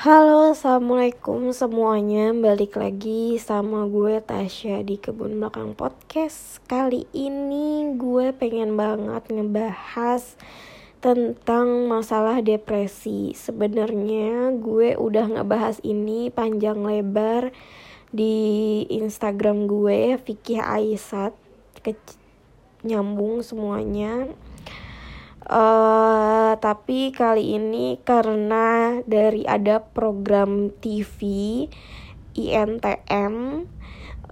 Halo, assalamualaikum semuanya. Balik lagi sama gue Tasya di kebun belakang podcast. Kali ini gue pengen banget ngebahas tentang masalah depresi. Sebenarnya gue udah ngebahas ini panjang lebar di Instagram gue Vicky Aisat nyambung semuanya Uh, tapi kali ini karena dari ada program TV INTM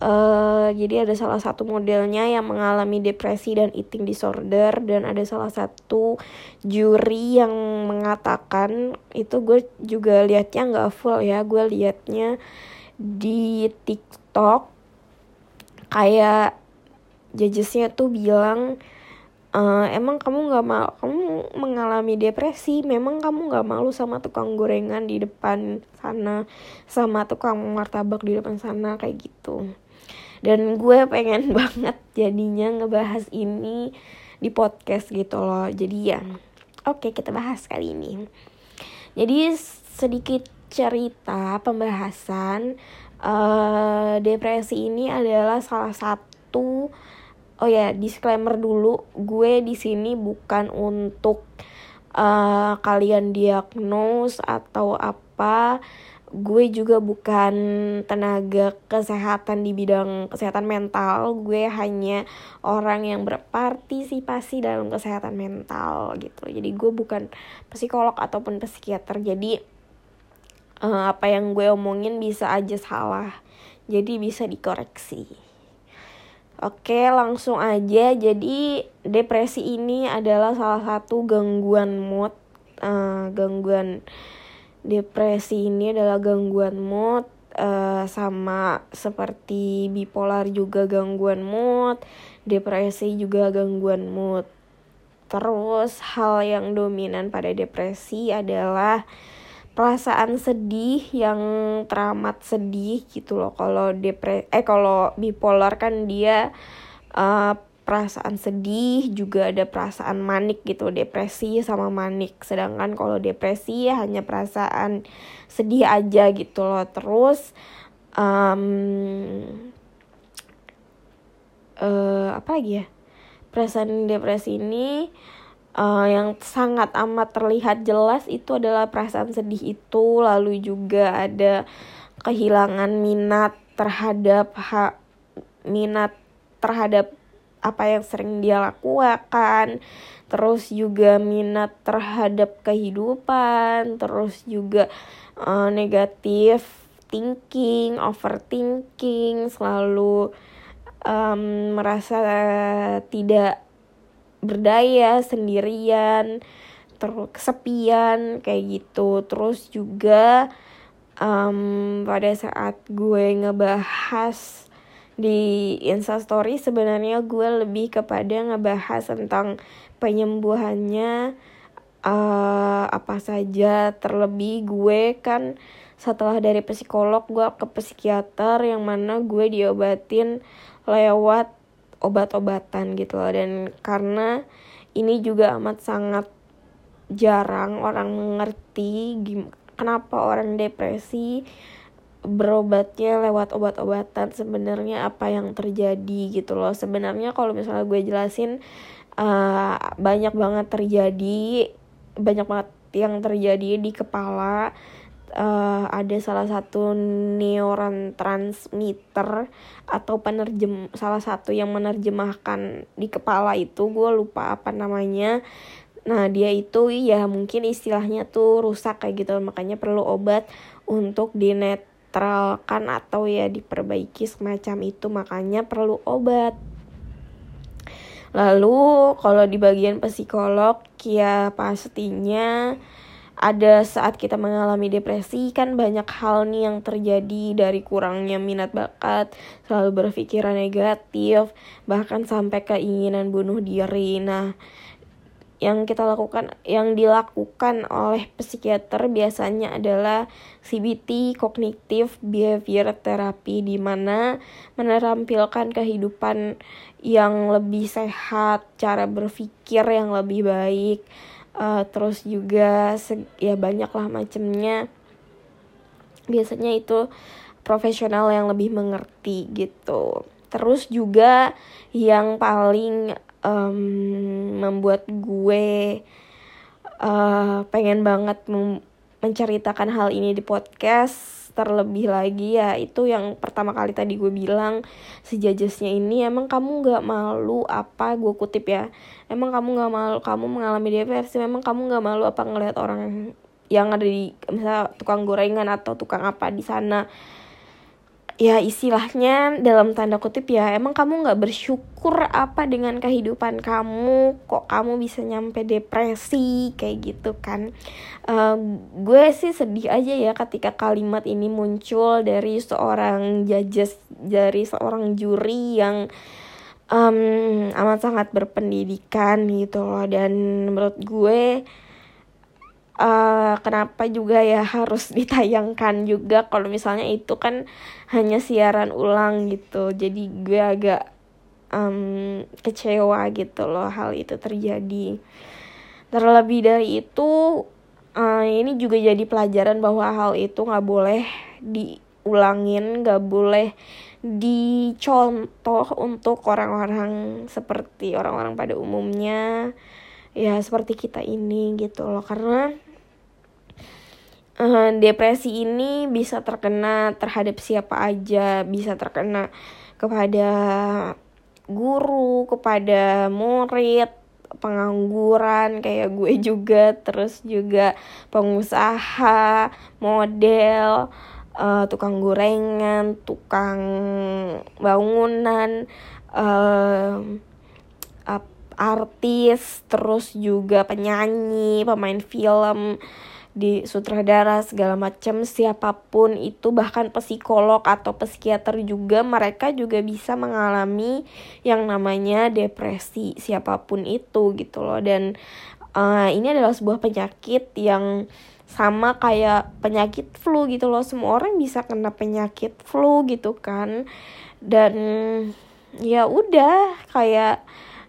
uh, jadi ada salah satu modelnya yang mengalami depresi dan eating disorder dan ada salah satu juri yang mengatakan itu gue juga liatnya nggak full ya gue liatnya di TikTok kayak judgesnya tuh bilang uh, emang kamu nggak mau kamu mengalami depresi memang kamu nggak malu sama tukang gorengan di depan sana sama tukang martabak di depan sana kayak gitu. Dan gue pengen banget jadinya ngebahas ini di podcast gitu loh. Jadi ya oke kita bahas kali ini. Jadi sedikit cerita pembahasan uh, depresi ini adalah salah satu oh ya disclaimer dulu gue di sini bukan untuk uh, kalian diagnose atau apa. Gue juga bukan tenaga kesehatan di bidang kesehatan mental. Gue hanya orang yang berpartisipasi dalam kesehatan mental gitu. Jadi gue bukan psikolog ataupun psikiater. Jadi uh, apa yang gue omongin bisa aja salah. Jadi bisa dikoreksi Oke, langsung aja. Jadi, depresi ini adalah salah satu gangguan mood. Uh, gangguan depresi ini adalah gangguan mood uh, sama seperti bipolar juga gangguan mood, depresi juga gangguan mood. Terus hal yang dominan pada depresi adalah perasaan sedih yang teramat sedih gitu loh. Kalau depre eh kalau bipolar kan dia uh, perasaan sedih juga ada perasaan manik gitu. Depresi sama manik. Sedangkan kalau depresi ya hanya perasaan sedih aja gitu loh. Terus um, uh, apa lagi ya? Perasaan depresi ini uh, yang sangat amat terlihat jelas itu adalah perasaan sedih itu. Lalu juga ada kehilangan minat terhadap ha minat terhadap apa yang sering dia lakukan. Terus juga minat terhadap kehidupan. Terus juga uh, negatif thinking overthinking. Selalu um, merasa tidak berdaya sendirian terus kesepian kayak gitu. Terus juga um, pada saat gue ngebahas di instastory sebenarnya gue lebih kepada ngebahas tentang penyembuhannya uh, apa saja. Terlebih gue kan setelah dari psikolog gue ke psikiater yang mana gue diobatin lewat obat-obatan gitu loh. Dan karena ini juga amat sangat jarang orang mengerti kenapa orang depresi berobatnya lewat obat-obatan sebenarnya apa yang terjadi gitu loh. Sebenarnya kalau misalnya gue jelasin uh, banyak banget terjadi banyak banget yang terjadi di kepala uh, ada salah satu neuron transmitter atau penerjem salah satu yang menerjemahkan di kepala itu gue lupa apa namanya. Nah dia itu ya mungkin istilahnya tuh rusak kayak gitu makanya perlu obat untuk dinetralkan atau ya diperbaiki semacam itu makanya perlu obat. Lalu kalau di bagian psikolog ya pastinya ada saat kita mengalami depresi kan banyak hal nih yang terjadi dari kurangnya minat bakat, selalu berpikiran negatif, bahkan sampai keinginan bunuh diri. Nah, yang kita lakukan yang dilakukan oleh psikiater biasanya adalah CBT cognitive behavior therapy di mana menampilkan kehidupan yang lebih sehat, cara berpikir yang lebih baik, uh, terus juga ya banyak lah macamnya biasanya itu profesional yang lebih mengerti gitu. Terus juga yang paling um, membuat gue uh, pengen banget menceritakan hal ini di podcast terlebih lagi ya. Itu yang pertama kali tadi gue bilang sejajesnya ini emang kamu nggak malu apa gue kutip ya. Emang kamu nggak malu kamu mengalami depresi memang kamu nggak malu apa ngelihat orang yang ada di misalnya tukang gorengan atau tukang apa di sana ya istilahnya dalam tanda kutip ya emang kamu nggak bersyukur apa dengan kehidupan kamu? Kok kamu bisa nyampe depresi? Kayak gitu kan. Uh, gue sih sedih aja ya ketika kalimat ini muncul dari seorang judges dari seorang juri yang um, amat sangat berpendidikan gitu loh. Dan menurut gue uh, kenapa juga ya harus ditayangkan juga kalau misalnya itu kan hanya siaran ulang gitu. Jadi gue agak um, kecewa gitu loh hal itu terjadi. Terlebih dari itu uh, ini juga jadi pelajaran bahwa hal itu nggak boleh diulangin nggak boleh dicontoh untuk orang-orang seperti orang-orang pada umumnya. Ya seperti kita ini gitu loh. Karena uh, depresi ini bisa terkena terhadap siapa aja, bisa terkena kepada guru, kepada murid, pengangguran kayak gue juga, terus juga pengusaha, model, uh, tukang gorengan, tukang bangunan, uh, artis, terus juga penyanyi, pemain film di sutradara segala macam siapa pun itu bahkan psikolog atau psikiater juga mereka juga bisa mengalami yang namanya depresi siapa pun itu gitu loh. Dan uh, ini adalah sebuah penyakit yang sama kayak penyakit flu gitu loh. Semua orang bisa kena penyakit flu gitu kan. Dan ya udah kayak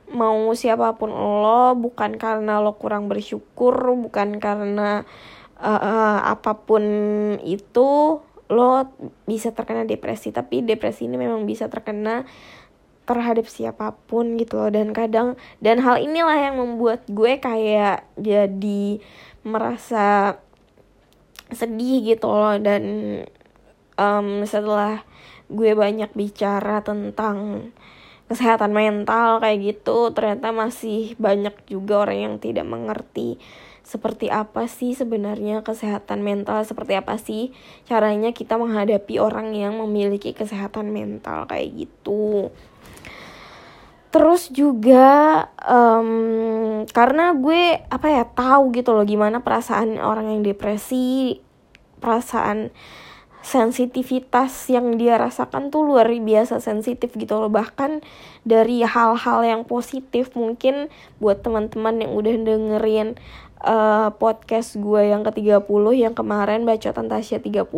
mau siapa pun lo bukan karena lo kurang bersyukur bukan karena uh, uh, apa pun itu lo bisa terkena depresi. Tapi depresi ini memang bisa terkena terhadap siapa pun gitu loh. Dan kadang dan hal inilah yang membuat gue kayak jadi merasa sedih gitu loh. Dan um, setelah gue banyak bicara tentang kesehatan mental kayak gitu ternyata masih banyak juga orang yang tidak mengerti seperti apa sih sebenarnya kesehatan mental seperti apa sih caranya kita menghadapi orang yang memiliki kesehatan mental kayak gitu. Terus juga um, karena gue apa ya tahu gitu loh gimana perasaan orang yang depresi perasaan sensitivitas yang dia rasakan tuh luar biasa sensitif gitu loh. Bahkan dari hal-hal yang positif mungkin buat teman-teman yang udah dengerin uh, podcast gue yang ke-30 yang kemarin bacotan Tasya 30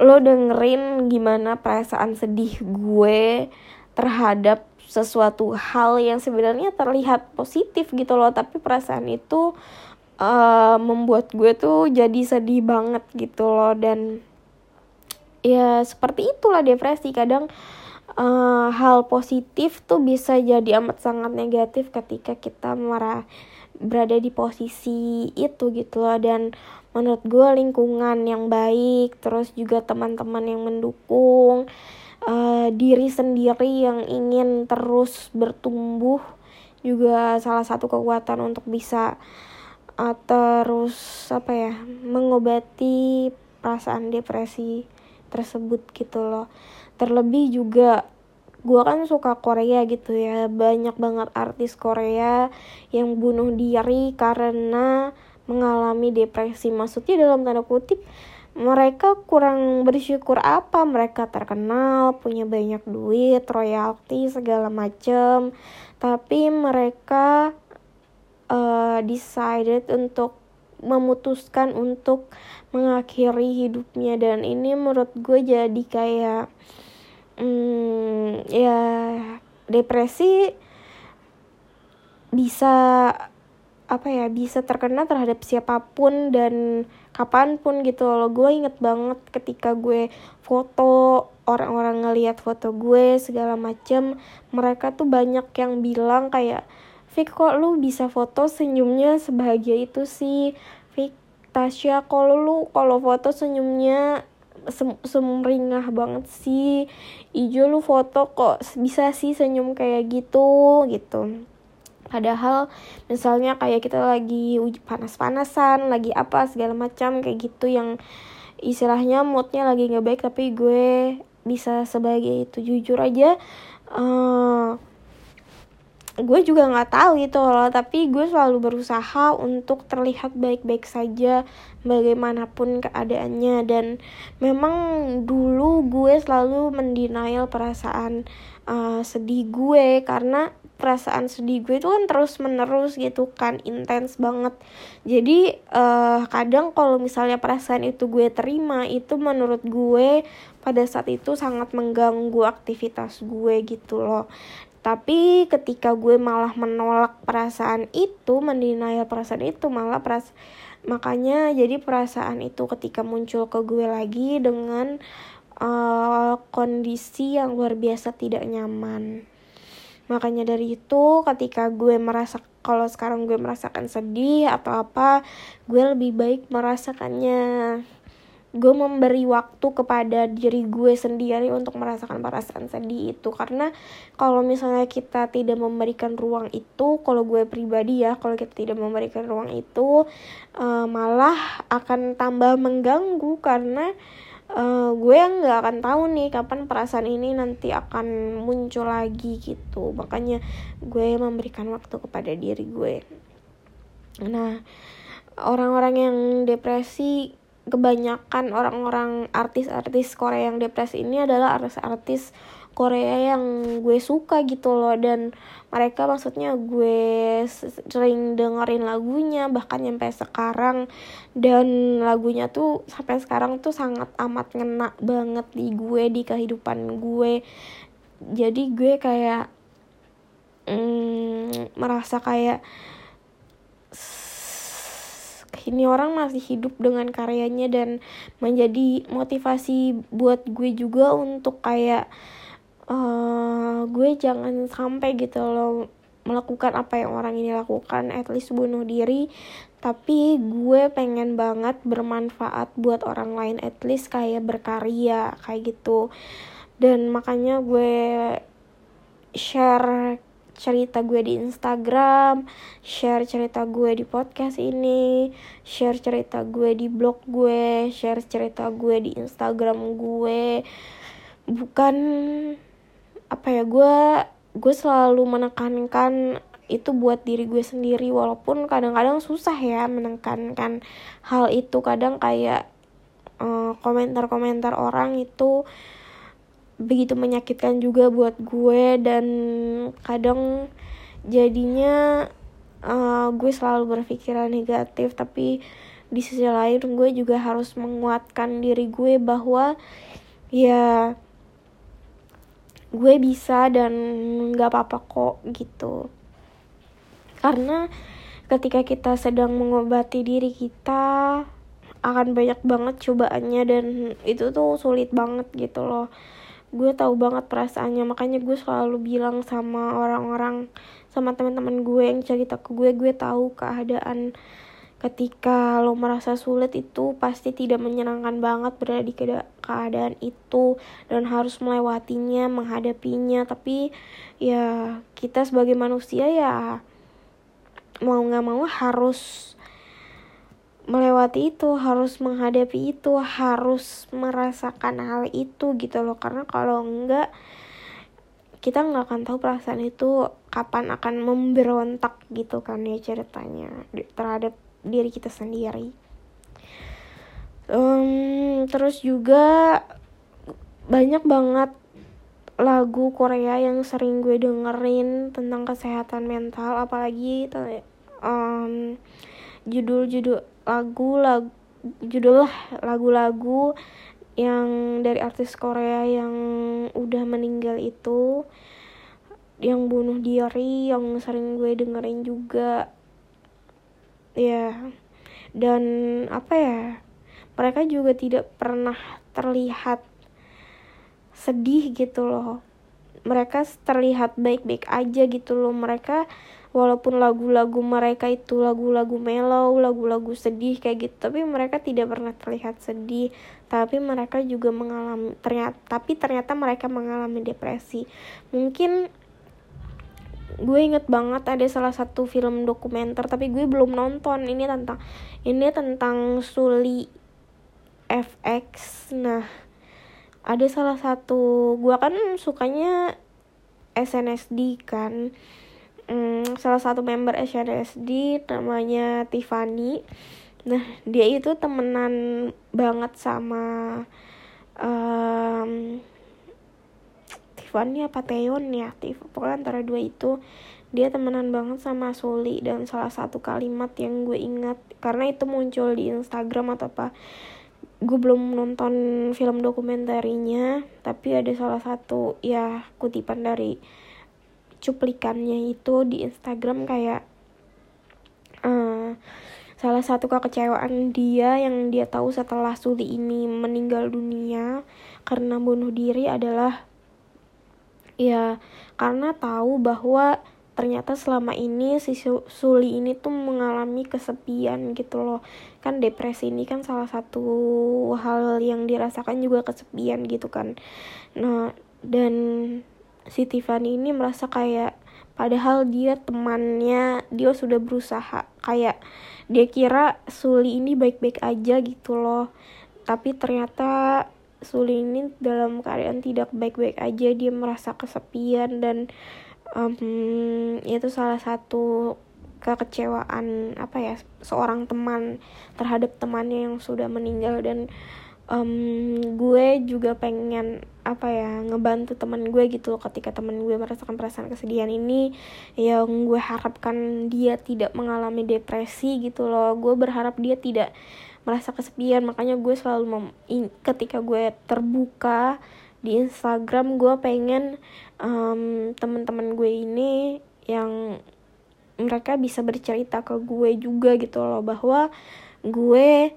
lo dengerin gimana perasaan sedih gue terhadap sesuatu hal yang sebenarnya terlihat positif gitu loh. Tapi perasaan itu uh, membuat gue tuh jadi sedih banget gitu loh. Dan ya seperti itulah depresi. Kadang uh, hal positif tuh bisa jadi amat sangat negatif ketika kita marah berada di posisi itu gitu loh. Dan menurut gue lingkungan yang baik terus juga teman-teman yang mendukung uh, diri sendiri yang ingin terus bertumbuh juga salah satu kekuatan untuk bisa uh, terus apa ya mengobati perasaan depresi tersebut gitu loh. Terlebih juga gue kan suka Korea gitu ya. Banyak banget artis Korea yang bunuh diri karena mengalami depresi. Maksudnya dalam tanda kutip mereka kurang bersyukur apa? Mereka terkenal punya banyak duit royalti segala macem. Tapi mereka uh, decided untuk memutuskan untuk mengakhiri hidupnya. Dan ini menurut gue jadi kayak hmm, ya depresi bisa apa ya bisa terkena terhadap siapa pun dan kapan pun gitu loh. Gue inget banget ketika gue foto orang-orang ngeliat foto gue segala macem mereka tuh banyak yang bilang kayak Fik kok lu bisa foto senyumnya sebahagia itu sih? Fik Tasya kalau lu kalau foto senyumnya sem semringah banget sih? Ijo lu foto kok bisa sih senyum kayak gitu gitu. Padahal misalnya kayak kita lagi panas-panasan lagi apa segala macam kayak gitu yang istilahnya moodnya lagi nggak baik tapi gue bisa sebagai itu jujur aja uh, gue juga nggak tahu itu loh tapi gue selalu berusaha untuk terlihat baik-baik saja bagaimanapun keadaannya. Dan memang dulu gue selalu mendenial perasaan uh, sedih gue karena perasaan sedih gue itu kan terus menerus gitu kan intens banget. Jadi uh, kadang kalau misalnya perasaan itu gue terima itu menurut gue pada saat itu sangat mengganggu aktivitas gue gitu loh tapi ketika gue malah menolak perasaan itu mendenial perasaan itu malah peras makanya jadi perasaan itu ketika muncul ke gue lagi dengan uh, kondisi yang luar biasa tidak nyaman. Makanya dari itu ketika gue merasa kalau sekarang gue merasakan sedih atau apa gue lebih baik merasakannya gue memberi waktu kepada diri gue sendiri untuk merasakan perasaan sedih itu. Karena kalau misalnya kita tidak memberikan ruang itu kalau gue pribadi ya kalau kita tidak memberikan ruang itu uh, malah akan tambah mengganggu karena uh, gue nggak akan tahu nih kapan perasaan ini nanti akan muncul lagi gitu. Makanya gue memberikan waktu kepada diri gue. Nah orang-orang yang depresi kebanyakan orang-orang artis-artis Korea yang depresi ini adalah artis-artis Korea yang gue suka gitu loh. Dan mereka maksudnya gue sering dengerin lagunya bahkan sampai sekarang. Dan lagunya tuh sampai sekarang tuh sangat amat ngena banget di gue di kehidupan gue. Jadi gue kayak mm, merasa kayak ini orang masih hidup dengan karyanya dan menjadi motivasi buat gue juga untuk kayak uh, gue jangan sampai gitu loh melakukan apa yang orang ini lakukan at least bunuh diri. Tapi gue pengen banget bermanfaat buat orang lain at least kayak berkarya kayak gitu. Dan makanya gue share cerita gue di Instagram, share cerita gue di podcast ini, share cerita gue di blog gue, share cerita gue di Instagram gue. Bukan apa ya gue gue selalu menekankan itu buat diri gue sendiri walaupun kadang-kadang susah ya menekankan hal itu kadang kayak eh, komentar-komentar orang itu begitu menyakitkan juga buat gue dan kadang jadinya uh, gue selalu berpikiran negatif tapi di sisi lain gue juga harus menguatkan diri gue bahwa ya gue bisa dan nggak apa-apa kok gitu. Karena ketika kita sedang mengobati diri kita akan banyak banget cobaannya dan itu tuh sulit banget gitu loh gue tahu banget perasaannya. Makanya gue selalu bilang sama orang-orang sama teman-teman gue yang cerita ke gue gue tahu keadaan ketika lo merasa sulit itu pasti tidak menyenangkan banget berada di keadaan itu dan harus melewatinya menghadapinya. Tapi ya kita sebagai manusia ya mau nggak mau harus melewati itu harus menghadapi itu harus merasakan hal itu gitu loh. Karena kalau enggak kita nggak akan tahu perasaan itu kapan akan memberontak gitu kan ya ceritanya terhadap diri kita sendiri. Um, terus juga banyak banget lagu Korea yang sering gue dengerin tentang kesehatan mental apalagi um, judul-judul lagu lagu judul lagu-lagu yang dari artis Korea yang udah meninggal itu yang bunuh diri yang sering gue dengerin juga. Ya dan apa ya mereka juga tidak pernah terlihat sedih gitu loh. Mereka terlihat baik-baik aja gitu loh. Mereka walaupun lagu-lagu mereka itu lagu-lagu mellow, lagu-lagu sedih kayak gitu, tapi mereka tidak pernah terlihat sedih. Tapi mereka juga mengalami ternyata tapi ternyata mereka mengalami depresi. Mungkin gue inget banget ada salah satu film dokumenter tapi gue belum nonton ini tentang ini tentang Suli FX nah ada salah satu gue kan sukanya SNSD kan hmm, salah satu member SNSD namanya Tiffany. Nah dia itu temenan banget sama um, Tiffany apa Teon ya? Tiff pokoknya antara dua itu. Dia temenan banget sama Suli dan salah satu kalimat yang gue ingat karena itu muncul di Instagram atau apa. Gue belum nonton film dokumentarinya tapi ada salah satu ya kutipan dari cuplikannya itu di Instagram kayak uh, salah satu kekecewaan dia yang dia tahu setelah Suli ini meninggal dunia karena bunuh diri adalah ya karena tahu bahwa ternyata selama ini si Suli ini tuh mengalami kesepian gitu loh. Kan depresi ini kan salah satu hal yang dirasakan juga kesepian gitu kan. Nah dan si Tiffany ini merasa kayak padahal dia temannya dia sudah berusaha. Kayak dia kira Suli ini baik-baik aja gitu loh. Tapi ternyata Suli ini dalam keadaan tidak baik-baik aja dia merasa kesepian dan um, itu salah satu kekecewaan apa ya seorang teman terhadap temannya yang sudah meninggal. Dan um, gue juga pengen apa ya ngebantu teman gue gitu ketika teman gue merasakan perasaan kesedihan ini yang gue harapkan dia tidak mengalami depresi gitu loh. Gue berharap dia tidak merasa kesepian. Makanya gue selalu mem ketika gue terbuka di Instagram gue pengen um, teman-teman gue ini yang mereka bisa bercerita ke gue juga gitu loh. Bahwa gue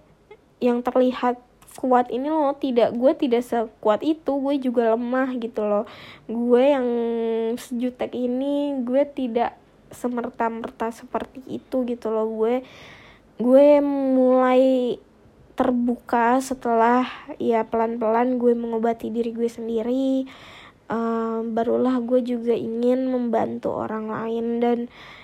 yang terlihat kuat ini loh tidak gue tidak sekuat itu gue juga lemah gitu loh. Gue yang sejutek ini gue tidak semerta-merta seperti itu gitu loh. Gue gue mulai terbuka setelah ya pelan-pelan gue mengobati diri gue sendiri. Um, barulah gue juga ingin membantu orang lain dan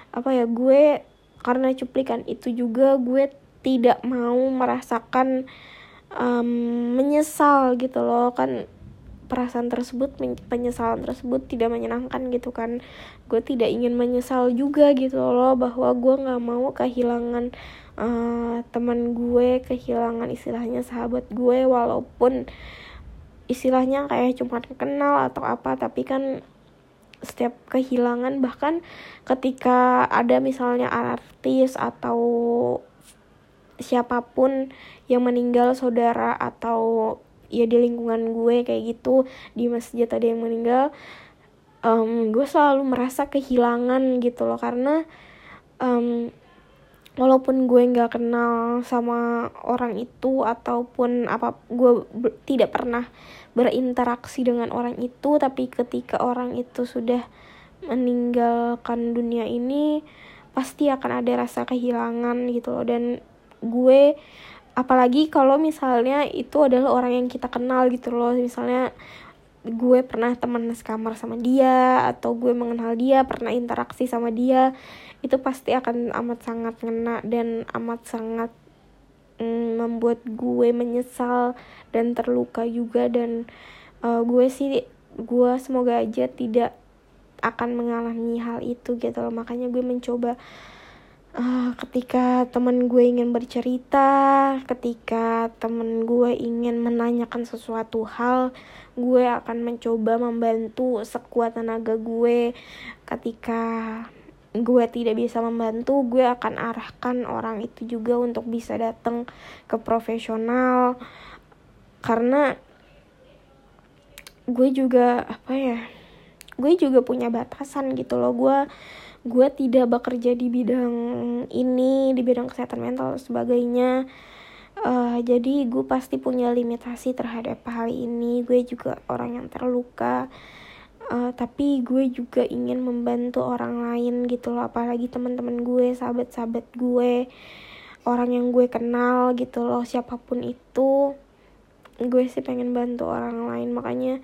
apa ya gue karena cuplikan itu juga gue tidak mau merasakan um, menyesal gitu loh kan perasaan tersebut penyesalan tersebut tidak menyenangkan gitu kan. Gue tidak ingin menyesal juga gitu loh bahwa gue nggak mau kehilangan uh, teman gue kehilangan istilahnya sahabat gue walaupun istilahnya kayak cuma kenal atau apa tapi kan setiap kehilangan bahkan ketika ada misalnya artis atau siapa pun yang meninggal saudara atau ya di lingkungan gue kayak gitu di masjid ada yang meninggal um, gue selalu merasa kehilangan gitu loh. Karena um, walaupun gue nggak kenal sama orang itu ataupun apa gue tidak pernah berinteraksi dengan orang itu tapi ketika orang itu sudah meninggalkan dunia ini pasti akan ada rasa kehilangan gitu loh. Dan gue apalagi kalau misalnya itu adalah orang yang kita kenal gitu loh. Misalnya gue pernah teman sekamar sama dia atau gue mengenal dia pernah interaksi sama dia itu pasti akan amat sangat ngena dan amat sangat mm, membuat gue menyesal dan terluka juga. Dan uh, gue sih gue semoga aja tidak akan mengalami hal itu gitu loh. Makanya gue mencoba uh, ketika teman gue ingin bercerita ketika teman gue ingin menanyakan sesuatu hal gue akan mencoba membantu sekuat tenaga gue. Ketika gue tidak bisa membantu gue akan arahkan orang itu juga untuk bisa datang ke profesional. Karena gue juga apa ya gue juga punya batasan gitu loh. Gue gue tidak bekerja di bidang ini di bidang kesehatan mental dan sebagainya. Uh, jadi gue pasti punya limitasi terhadap hal ini. Gue juga orang yang terluka. Uh, tapi gue juga ingin membantu orang lain gitu loh apalagi teman-teman gue sahabat-sahabat gue orang yang gue kenal gitu loh siapa pun itu. Gue sih pengen bantu orang lain. Makanya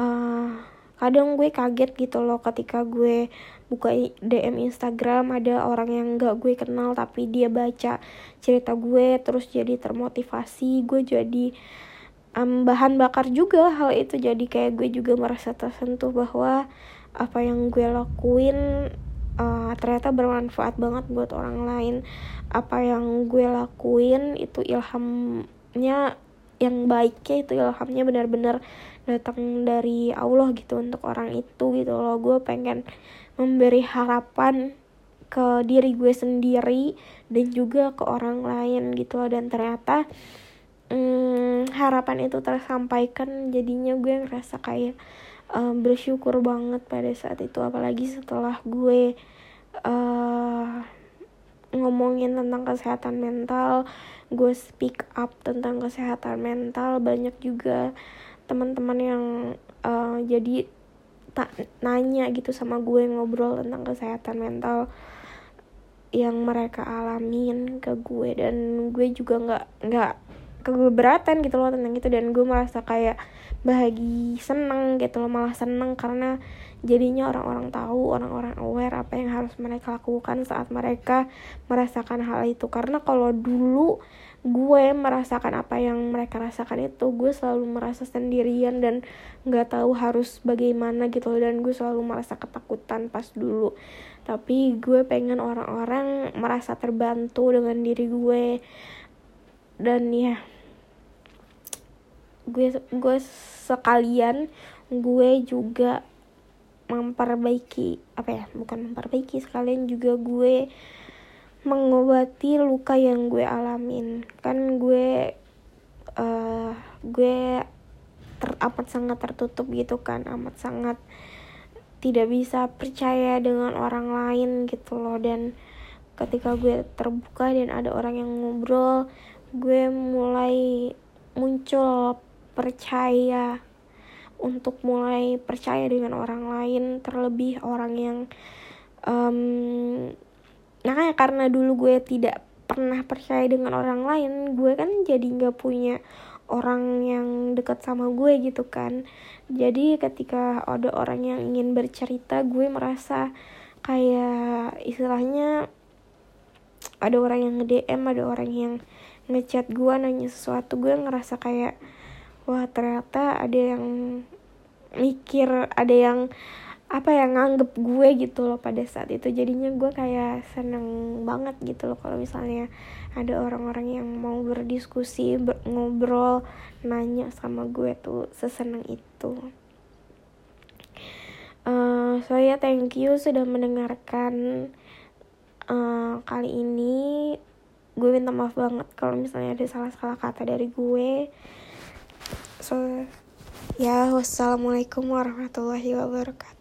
uh, kadang gue kaget gitu loh ketika gue buka DM Instagram ada orang yang gak gue kenal tapi dia baca cerita gue terus jadi termotivasi gue jadi um, bahan bakar juga hal itu. Jadi kayak gue juga merasa tersentuh bahwa apa yang gue lakuin uh, ternyata bermanfaat banget buat orang lain. Apa yang gue lakuin itu ilhamnya yang baiknya itu ilhamnya benar-benar datang dari Allah gitu untuk orang itu gitu loh. Gue pengen memberi harapan ke diri gue sendiri dan juga ke orang lain gitu loh. Dan ternyata hmm, harapan itu tersampaikan. Jadinya gue ngerasa kayak uh, bersyukur banget pada saat itu. Apalagi setelah gue uh, ngomongin tentang kesehatan mental gue speak up tentang kesehatan mental banyak juga teman-teman yang uh, jadi tak nanya gitu sama gue ngobrol tentang kesehatan mental yang mereka alamin ke gue. Dan gue juga nggak nggak keberatan gitu loh tentang itu. Dan gue merasa kayak bahagi seneng gitu loh. Malah seneng karena jadinya orang-orang tahu orang-orang aware apa yang harus mereka lakukan saat mereka merasakan hal itu. Karena kalau dulu gue merasakan apa yang mereka rasakan itu gue selalu merasa sendirian dan nggak tahu harus bagaimana gitu dan gue selalu merasa ketakutan pas dulu. Tapi gue pengen orang-orang merasa terbantu dengan diri gue. Dan ya gue gue sekalian gue juga memperbaiki apa ya bukan memperbaiki sekalian juga gue mengobati luka yang gue alamin. Kan gue uh, gue ter, amat sangat tertutup gitu kan amat sangat tidak bisa percaya dengan orang lain gitu loh. Dan ketika gue terbuka dan ada orang yang ngobrol gue mulai muncul percaya. Untuk mulai percaya dengan orang lain terlebih orang yang um, nah karena dulu gue tidak pernah percaya dengan orang lain gue kan jadi nggak punya orang yang dekat sama gue gitu kan. Jadi ketika ada orang yang ingin bercerita gue merasa kayak istilahnya ada orang yang nge-DM ada orang yang ngechat gue nanya sesuatu gue ngerasa kayak wah ternyata ada yang mikir ada yang apa ya nganggep gue gitu loh pada saat itu. Jadinya gue kayak seneng banget gitu loh kalau misalnya ada orang-orang yang mau berdiskusi ber ngobrol nanya sama gue tuh seseneng itu. Uh, so ya thank you sudah mendengarkan uh, kali ini. Gue minta maaf banget kalau misalnya ada salah-salah kata dari gue. So ya wassalamualaikum warahmatullahi wabarakatuh